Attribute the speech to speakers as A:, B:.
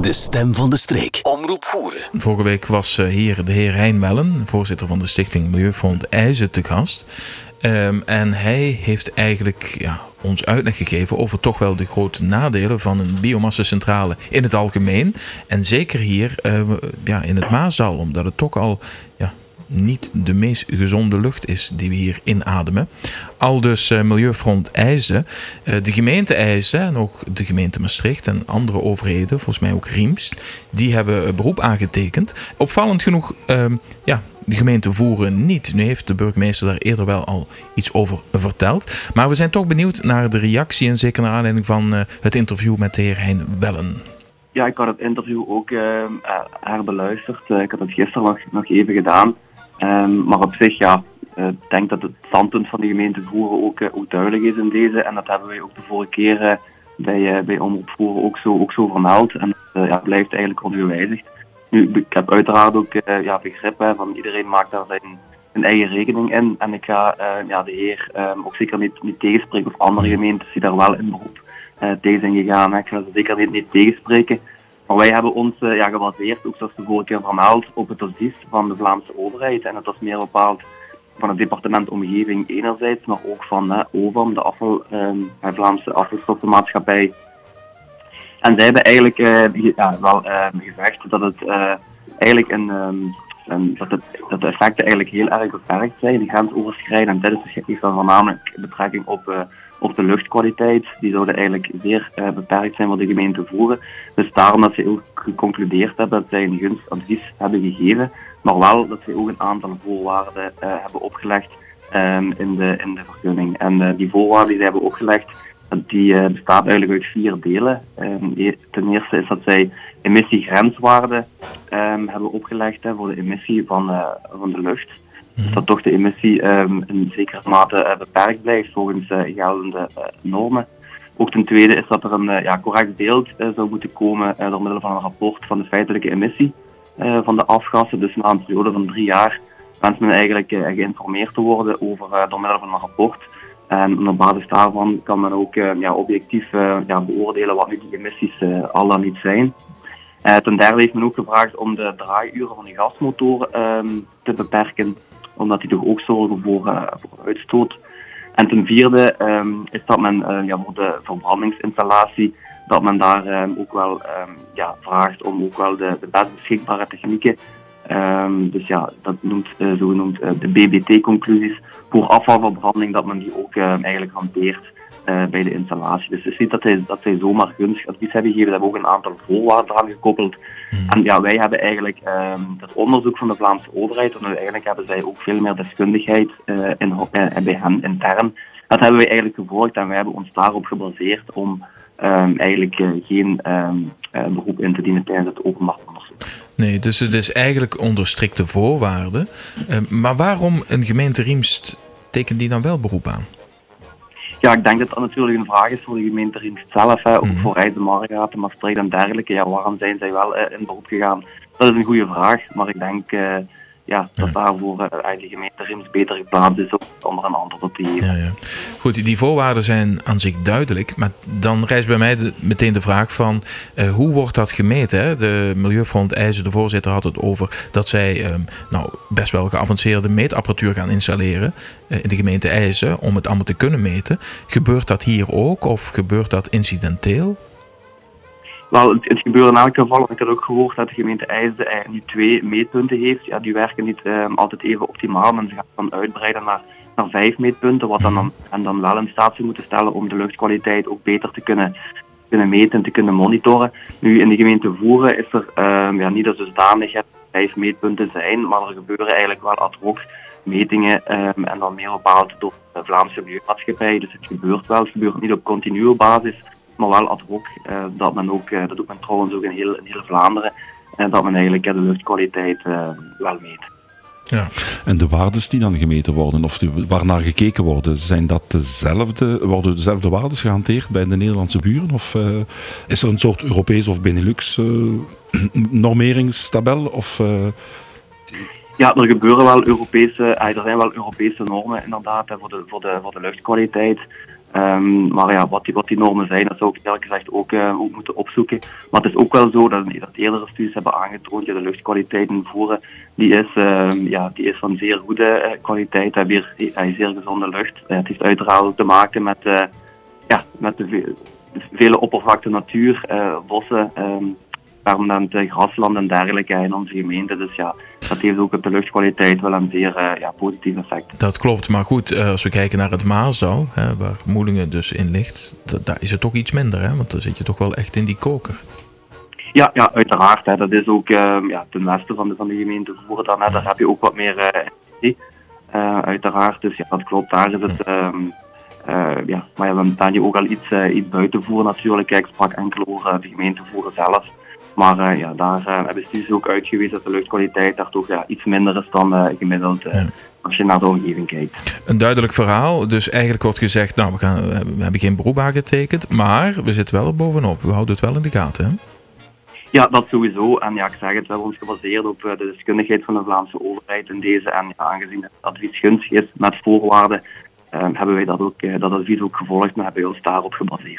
A: De stem van de streek. Omroep voeren.
B: Vorige week was eh, hier de heer Hein Wellen, voorzitter van de stichting Milieufront IJzen, te gast. Ehm, en hij heeft eigenlijk ja, ons uitleg gegeven over toch wel de grote nadelen van een biomassacentrale in het algemeen. En zeker hier uh, ja, in het Maasdal, omdat het toch al ja, niet de meest gezonde lucht is die we hier inademen. Al dus uh, Milieufront IJzen, uh, de gemeente IJzen en ook de gemeente Maastricht en andere overheden, volgens mij ook Riems, die hebben beroep aangetekend. Opvallend genoeg, uh, ja, de gemeente Voeren niet. Nu heeft de burgemeester daar eerder wel al iets over verteld. Maar we zijn toch benieuwd naar de reactie en zeker naar aanleiding van uh, het interview met de heer Hein Wellen.
C: Ja, ik had het interview ook uh, herbeluisterd. Uh, ik had het gisteren nog, nog even gedaan. Um, maar op zich, ja, ik denk dat het standpunt van de gemeente Voeren ook, ook duidelijk is in deze. En dat hebben wij ook de vorige keer bij, bij Omroep Voeren ook zo, ook zo vermeld. En dat ja, blijft eigenlijk ongewijzigd. Nu, ik heb uiteraard ook ja, begrip hè, van iedereen maakt daar zijn, zijn eigen rekening in. En ik ga ja, de heer um, ook zeker niet, niet tegenspreken, of andere gemeentes die daar wel in beroep tegen zijn gegaan. Hè. Ik ga ze zeker niet, niet tegenspreken. Maar wij hebben ons ja, gebaseerd, ook zoals de vorige keer vermeld, op het advies van de Vlaamse overheid. En dat was meer bepaald van het departement Omgeving enerzijds, maar ook van uh, OVAM, de afval, um, Vlaamse afvalstoffenmaatschappij en zij hebben eigenlijk ja, wel uh, gezegd dat het eigenlijk een, um, dat, de effecten eigenlijk heel erg beperkt zijn, die grensoverschrijdend. En dit is, dan voornamelijk betrekking op, op de luchtkwaliteit. Die zouden eigenlijk zeer beperkt zijn voor de gemeente voeren. Dus daarom dat ze ook geconcludeerd hebben dat zij een gunstig advies hebben gegeven, maar wel dat ze ook een aantal voorwaarden hebben opgelegd um, in, de, in de vergunning. En die voorwaarden die ze hebben opgelegd, die uh, bestaat eigenlijk uit vier delen. Um, ten eerste is dat zij emissiegrenswaarden um, hebben opgelegd hè, voor de emissie van, uh, van de lucht. Dus dat toch de emissie um, in zekere mate uh, beperkt blijft volgens geldende normen. Ook ten tweede is dat er een ja, correct beeld zou moeten komen door middel van een rapport van de feitelijke emissie van de afgassen. Dus na een periode van drie jaar wenst men eigenlijk geïnformeerd te worden over door middel van een rapport en op basis daarvan kan men ook uh, ja, objectief uh, ja, beoordelen wat nu die emissies uh, al dan niet zijn. ten derde heeft men ook gevraagd om de draaiuren van de gasmotoren um, te beperken, omdat die toch ook zorgen voor, uitstoot. En ten vierde um, is dat men ja, voor de verbrandingsinstallatie dat men daar um, ook wel ja, vraagt om ook wel de, de best beschikbare technieken Um, dus ja, dat noemt uh, zogenoemd uh, de BBT-conclusies voor afvalverbranding, dat men die ook uh, eigenlijk hanteert bij de installatie. Dus je ziet dat zij, dat zij zomaar gunstig advies hebben gegeven. Ze hebben ook een aantal voorwaarden aan gekoppeld. Mm. En ja, wij hebben eigenlijk um, het onderzoek van de Vlaamse overheid, en eigenlijk hebben zij ook veel meer deskundigheid in, bij hen intern. Dat hebben wij eigenlijk gevolgd en wij hebben ons daarop gebaseerd om um, eigenlijk geen beroep in te dienen tijdens het openbaar.
B: Nee, dus het is eigenlijk onder strikte voorwaarden. Uh, maar waarom een gemeente Riemst tekent die dan wel beroep aan?
C: Ja, ik denk dat dat natuurlijk een vraag is voor de gemeente Riemst zelf. Hè, ook mm -hmm. voor Rijden, Margaat, Maastricht en dergelijke. Ja, waarom zijn zij wel uh, in beroep gegaan? Dat is een goede vraag, maar ik denk uh, ja, dat daarvoor uh, de gemeente Rims beter geplaatst is om er een antwoord op te geven.
B: Ja, ja. Goed, die voorwaarden zijn aan zich duidelijk, maar dan rijst bij mij de, meteen de vraag van uh, hoe wordt dat gemeten? Hè? De Milieufront IJzer, de voorzitter, had het over dat zij um, nou, best wel geavanceerde meetapparatuur gaan installeren uh, in de gemeente IJzer om het allemaal te kunnen meten. Gebeurt dat hier ook of gebeurt dat incidenteel?
C: Wel, het, het gebeurt in elk geval, ik heb ook gehoord dat de gemeente IJsden eigenlijk nu twee meetpunten heeft. Ja, die werken niet um, altijd even optimaal, men gaat dan uitbreiden naar, naar vijf meetpunten, wat dan, dan, en dan wel in staat zou moeten stellen om de luchtkwaliteit ook beter te kunnen, kunnen meten en te kunnen monitoren. Nu, in de gemeente Voeren is er um, ja, niet als dusdanig dat vijf meetpunten zijn, maar er gebeuren eigenlijk wel ad hoc metingen um, en dan meer bepaald door de Vlaamse Milieumaatschappij. Dus het gebeurt wel, het gebeurt niet op continue basis maar wel ad hoc. Uh, dat men ook, uh, dat doet men trouwens ook in heel, in heel Vlaanderen, en uh, dat men eigenlijk de luchtkwaliteit wel meet.
D: Ja. En de waardes die dan gemeten worden, of die, waarnaar gekeken worden, zijn dat dezelfde, worden dezelfde waardes gehanteerd bij de Nederlandse buren? Of is er een soort Europees of Benelux normeringstabel? Of,
C: ja, er gebeuren wel Europese, er zijn wel Europese normen inderdaad voor de, voor de, voor de luchtkwaliteit. Ehm, maar ja, wat die, wat die normen zijn, dat zou ik eerlijk gezegd ook, uh, ook moeten opzoeken. Maar het is ook wel zo dat, dat eerdere studies hebben aangetoond dat de luchtkwaliteit in voeren die is, uh, ja, die is van zeer goede uh, kwaliteit. We hebben hier zeer gezonde lucht. het heeft uiteraard ook te maken met, ja, met de, ve de, vele oppervlakte natuur, bossen, um, permanent grasland en dergelijke in onze gemeente. Dus ja, dat heeft ook op de luchtkwaliteit wel een zeer uh, ja, positief effect.
B: Dat klopt, maar goed, uh, als we kijken naar het Maasdal, hè, waar Moelingen dus in ligt, daar is het toch iets minder, hè? want dan zit je toch wel echt in die koker.
C: Ja, ja uiteraard. Hè. Dat is ook uh, ja, ten westen van de, van de gemeente Voeren. Hè. Daar heb je ook wat meer energie, uiteraard. Dus ja, dat klopt, daar is het... Um, ja, maar ja, dan ben je ook al iets, iets buiten voeren natuurlijk. Ik sprak enkel over de gemeente Voeren zelf. Maar uh, ja, daar uh, hebben studies ook uitgewezen dat de luchtkwaliteit daar toch ja, iets minder is dan uh, gemiddeld ja. als je naar de omgeving kijkt.
B: Een duidelijk verhaal. Dus eigenlijk wordt gezegd, nou, we, gaan, we hebben geen beroep aangetekend, maar we zitten wel er bovenop. We houden het wel in de gaten, hè?
C: Ja, dat sowieso. En ja, ik zeg het, we hebben ons gebaseerd op de deskundigheid van de Vlaamse overheid in deze. En ja, aangezien het advies gunstig is met voorwaarden, hebben wij dat, ook, dat advies ook gevolgd en hebben wij ons daarop gebaseerd.